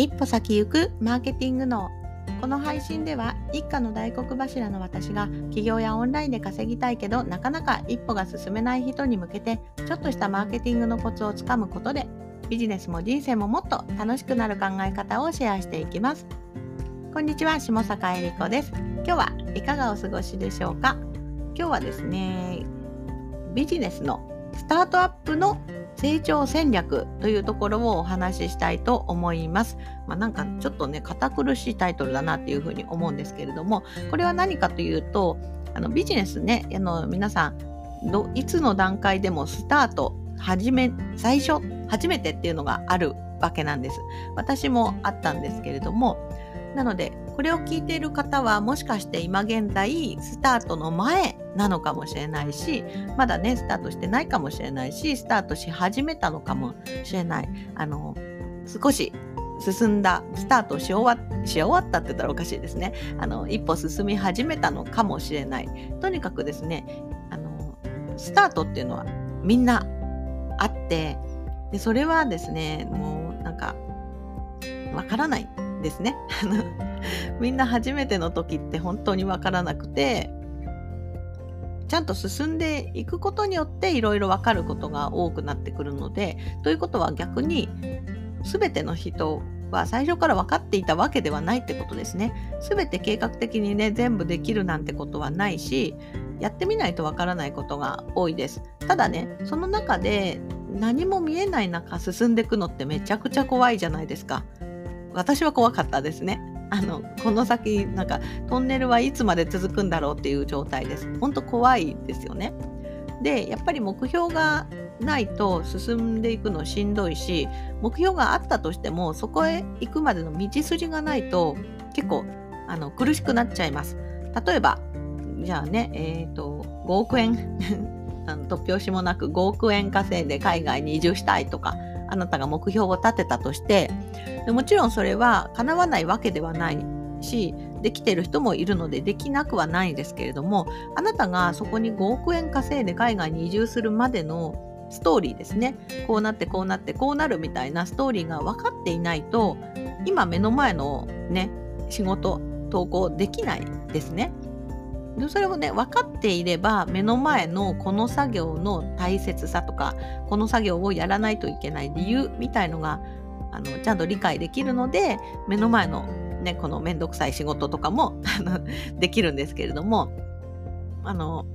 一歩先行くマーケティングのこの配信では一家の大黒柱の私が起業やオンラインで稼ぎたいけどなかなか一歩が進めない人に向けてちょっとしたマーケティングのコツをつかむことでビジネスも人生ももっと楽しくなる考え方をシェアしていきます。こんにちは下坂恵理子です。今日はいかがお過ごしでしょうか？今日はですねビジネスのスタートアップの成長戦略というところをお話ししたいと思います。まあ、なんかちょっとね堅苦しいタイトルだなっていうふうに思うんですけれどもこれは何かというとあのビジネスねあの皆さんどいつの段階でもスタート始め最初初めてっていうのがあるわけなんです。私もあったんですけれどもなのでこれを聞いている方はもしかして今現在スタートの前なのかもしれないしまだねスタートしてないかもしれないしスタートし始めたのかもしれない。あの少し進んだスタートし終わし終わったって言ったらおかしいですね。あの一歩進み始めたのかもしれない。とにかくですねあのスタートっていうのはみんなあってでそれはですねもうなんかわからないですね。みんな初めての時って本当にわからなくてちゃんと進んでいくことによっていろいろ分かることが多くなってくるのでということは逆に全ての人は最初から分かっていたわけではないってことですね。全て計画的にね全部できるなんてことはないしやってみないと分からないことが多いです。ただねその中で何も見えない中進んでいくのってめちゃくちゃ怖いじゃないですか。私は怖かったですね。あのこの先なんかトンネルはいつまで続くんだろうっていう状態です。本当怖いですよね。でやっぱり目標がないと進んでいくのしんどいし目標があったとしてもそこへ行くまでの道筋がないと結構あの苦しくなっちゃいます。例えばじゃあねえ、ー、と5億円 突拍子もなく5億円稼いで海外に移住したいとかあなたが目標を立てたとしてもちろんそれは叶わないわけではないしできてる人もいるのでできなくはないですけれどもあなたがそこに5億円稼いで海外に移住するまでのストーリーですねこうなってこうなってこうなるみたいなストーリーが分かっていないと今目の前のね仕事投稿できないですね。でそれをね分かっていれば目の前のこの作業の大切さとかこの作業をやらないといけない理由みたいのがあのちゃんと理解できるので目の前のねこの面倒くさい仕事とかもできるんですけれどもあの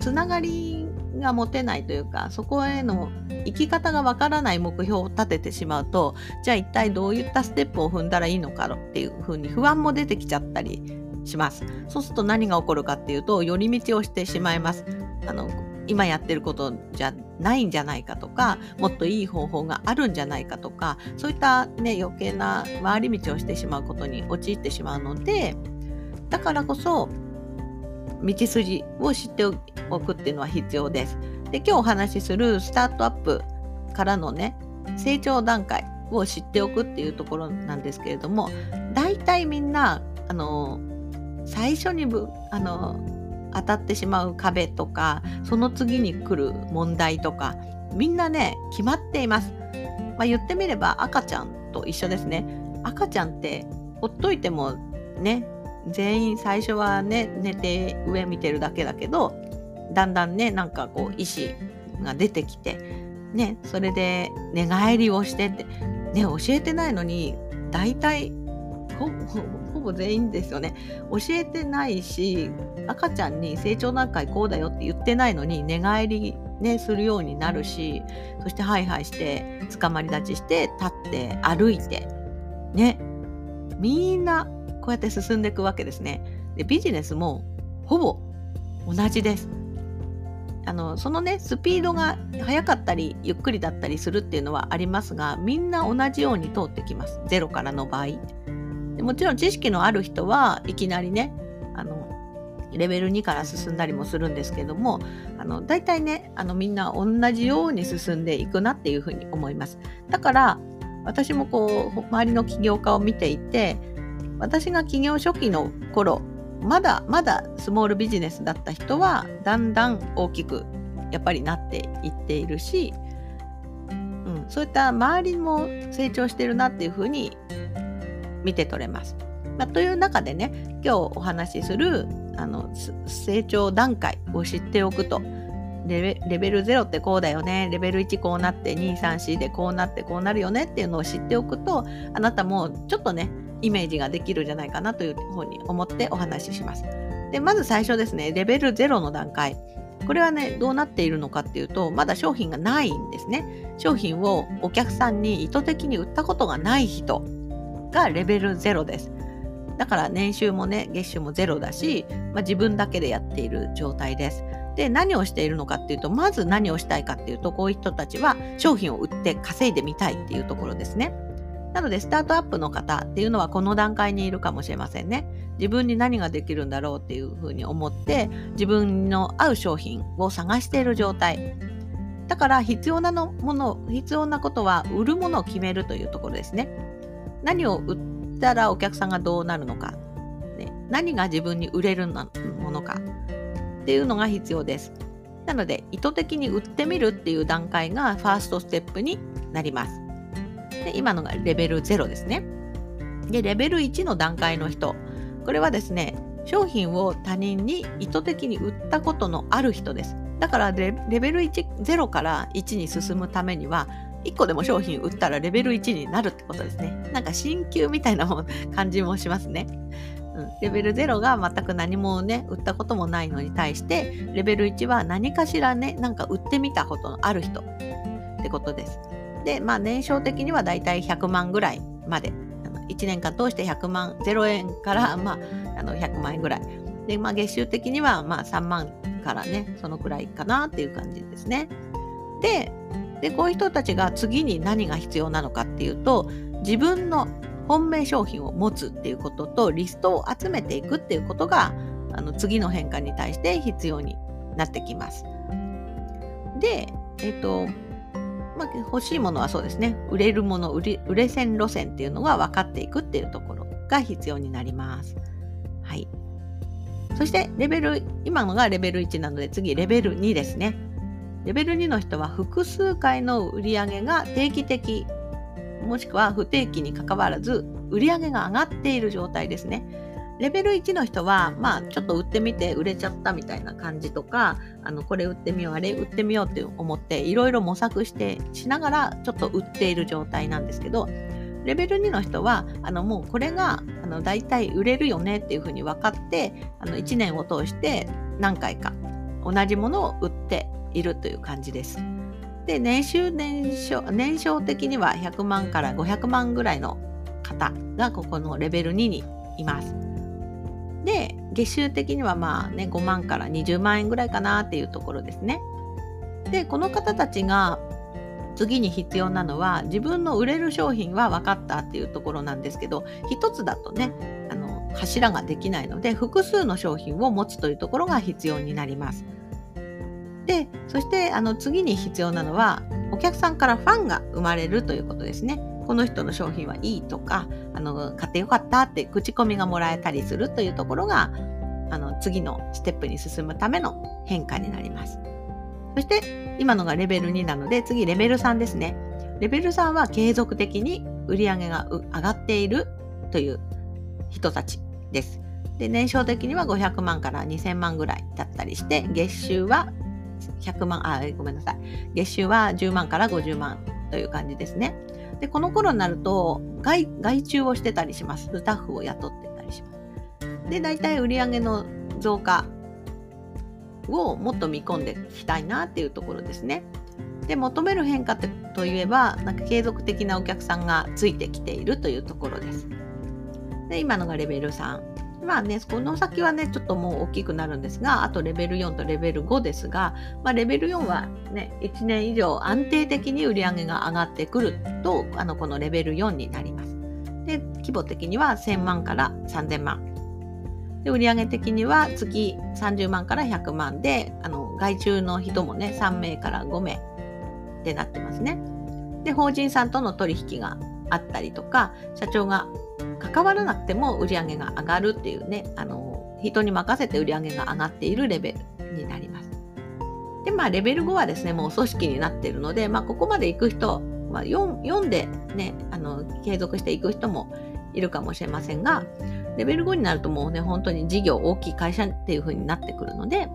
つながりが持てないというかそこへの生き方がわからない目標を立ててしまうとじゃあ一体どういったステップを踏んだらいいのかっていうふうに不安も出てきちゃったりします。そうすると何が起こるかっていうと寄り道をしてしまいます。あの今やってることじゃないんじゃないかとかもっといい方法があるんじゃないかとかそういったね余計な回り道をしてしまうことに陥ってしまうのでだからこそ道筋を知っておくっていうのは必要です。で今日お話しするスタートアップからのね成長段階を知っておくっていうところなんですけれども大体みんなあの最初にぶあの当たってしまう壁とかその次に来る問題とかみんなね決まっています。まあ、言ってみれば赤ちゃんと一緒ですね。赤ちゃんってほっといてもね全員最初はね寝て上見てるだけだけどだんだんねなんかこう意思が出てきてねそれで寝返りをしてってね教えてないのに大体ほほぼ全員ですよね。教えてないし赤ちゃんに成長段階こうだよって言ってないのに寝返りねするようになるしそしてハイハイして捕まり立ちして立って歩いてね。みんなこうやって進んでいくわけですね。でビジネスもほぼ同じです。あのそのねスピードが速かったりゆっくりだったりするっていうのはありますがみんな同じように通ってきます。ゼロからの場合。もちろん知識のある人はいきなりねあのレベル2から進んだりもするんですけどもあの大体ねあのみんな同じように進んでいくなっていうふうに思います。だから私もこう周りの起業家を見ていて私が起業初期の頃まだまだスモールビジネスだった人はだんだん大きくやっぱりなっていっているしうん、そういった周りも成長してるなっていうふうに見て取れます。まあ、という中でね今日お話しするあの成長段階を知っておくとレベル0ってこうだよねレベル1こうなって234でこうなってこうなるよねっていうのを知っておくとあなたもちょっとねイメージができるんじゃないかなというふうに思ってお話しします。でまず最初ですねレベル0の段階これはねどうなっているのかっていうとまだ商品がないんですね商品をお客さんに意図的に売ったことがない人がレベル0ですだから年収もね月収もゼロだし、まあ、自分だけでやっている状態です。で何をしているのかっていうとまず何をしたいかっていうとこういう人たちは商品を売って稼いでみたいっていうところですね。なのでスタートアップの方っていうのはこの段階にいるかもしれませんね。自分に何ができるんだろうっていうふうに思って自分の合う商品を探している状態。だから必要なのもの必要なことは売るものを決めるというところですね。何を売ったらお客さんがどうなるのか、ね、何が自分に売れるものかっていうのが必要です。なので意図的に売ってみるっていう段階がファーストステップになります。で今のがレベル0ですね。でレベル1の段階の人これはですね商品を他人に意図的に売ったことのある人です。だからレベル1 0から1に進むためには1個でも商品売ったらレベル1になるってことですね。なんか新旧みたいなも感じもしますね。レベル0が全く何もね売ったこともないのに対してレベル1は何かしらねなんか売ってみたことのある人ってことです。でまあ年商的にはだいたい100万ぐらいまで1年間通して100万0円から、まあ、あの100万円ぐらいで、まあ、月収的にはまあ3万からねそのくらいかなっていう感じですね。ででこういう人たちが次に何が必要なのかっていうと自分の本命商品を持つっていうこととリストを集めていくっていうことがあの次の変化に対して必要になってきます。で、えっ、とまあ、欲しいものはそうですね売れるもの売れ売れ線路線っていうのが分かっていくっていうところが必要になります。はい。そしてレベル今のがレベル1なので次レベル2ですね。レベル2の人は複数回の売り上げが定期的もしくは不定期にかかわらず売り上げが上がっている状態ですね。レベル1の人は、まあ、ちょっと売ってみて売れちゃったみたいな感じとか、あの、これ売ってみよう、あれ売ってみようって思って、いろいろ模索してしながら、ちょっと売っている状態なんですけど、レベル2の人は、あの、もうこれが、あの、大体売れるよねっていうふうに分かって、あの、1年を通して何回か同じものを売っているという感じです。で年収年少年少的には100万から500万ぐらいの方がここのレベル2にいます。で月収的にはまあね5万から20万円ぐらいかなっていうところですね。でこの方たちが次に必要なのは自分の売れる商品は分かったっていうところなんですけど一つだとねあの柱ができないので複数の商品を持つというところが必要になります。でそしてあの次に必要なのはお客さんからファンが生まれるということですね。この人の商品はいいとかあの買ってよかったって口コミがもらえたりするというところがあの次のステップに進むための変化になります。そして今のがレベル2なので次レベル3ですね。レベル3は継続的に売り上げが上がっているという人たちです。で年商的には500万から2000万ぐらいだったりして月収は100万、あ、ごめんなさい。月収は10万から50万という感じですね。で、この頃になると外、外注をしてたりします。スタッフを雇ってたりします。で、大体売上の増加をもっと見込んでいきたいなっていうところですね。で、求める変化といえば、なんか継続的なお客さんがついてきているというところです。で、今のがレベル3。まあね、この先はね、ちょっともう大きくなるんですが、あとレベル4とレベル5ですが、まあ、レベル4はね、1年以上安定的に売り上げが上がってくると、あの、このレベル4になります。で、規模的には1000万から3000万。で、売上的には月30万から100万で、あの、外注の人もね、3名から5名でなってますね。で、法人さんとの取引があったりとか、社長が関わらなくても売り上げが上がるっていうね、あの、人に任せて売り上げが上がっているレベルになります。で、まあ、レベル5はですね、もう組織になっているので、まあ、ここまで行く人まあ、読んでね、あの、継続していく人もいるかもしれませんが、レベル5になるともうね、本当に事業大きい会社っていう風になってくるので、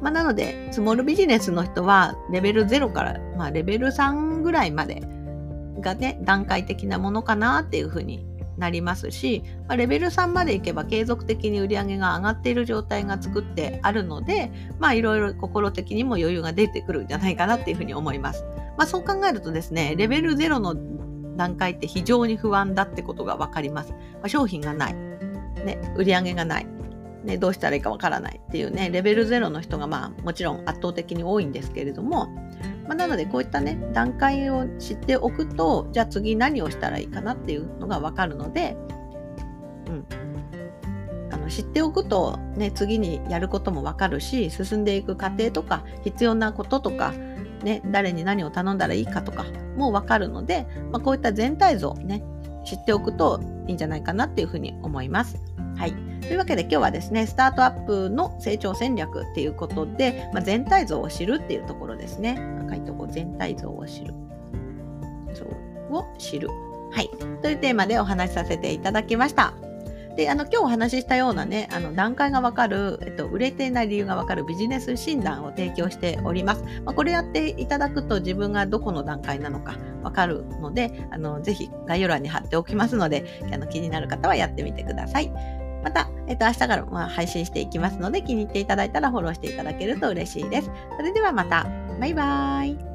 まあ、なので、スモールビジネスの人は、レベル0から、まあ、レベル3ぐらいまでがね、段階的なものかなっていうふうになりますし、まあ、レベル3までいけば継続的に売り上げが上がっている状態が作ってあるので、まあいろいろ心的にも余裕が出てくるんじゃないかなっていうふうに思います。まあそう考えるとですね、レベル0の段階って非常に不安だってことがわかります。まあ、商品がない。ね、売り上げがない。ね、どうしたらいいかわからないっていうね、レベル0の人がまあもちろん圧倒的に多いんですけれども、まあ、なのでこういったね、段階を知っておくと、じゃあ次何をしたらいいかなっていうのがわかるので、うん。あの知っておくと、ね、次にやることもわかるし、進んでいく過程とか、必要なこととか、ね、誰に何を頼んだらいいかとかもわかるので、まあ、こういった全体像ね、知っておくといいんじゃないかなっていうふうに思います。はい。というわけで今日はですね、スタートアップの成長戦略っていうことで、まあ、全体像を知るっていうところですね。赤いとこ全体像を知る。像を知る。はい。というテーマでお話しさせていただきました。で、あの、今日お話ししたようなね、あの、段階がわかる、えっと、売れていない理由がわかるビジネス診断を提供しております。まあ、これやっていただくと自分がどこの段階なのかわかるので、あの、ぜひ概要欄に貼っておきますので、あの、気になる方はやってみてください。また、えっと、明日からま配信していきますので、気に入っていただいたらフォローしていただけると嬉しいです。それではまた。バイバーイ。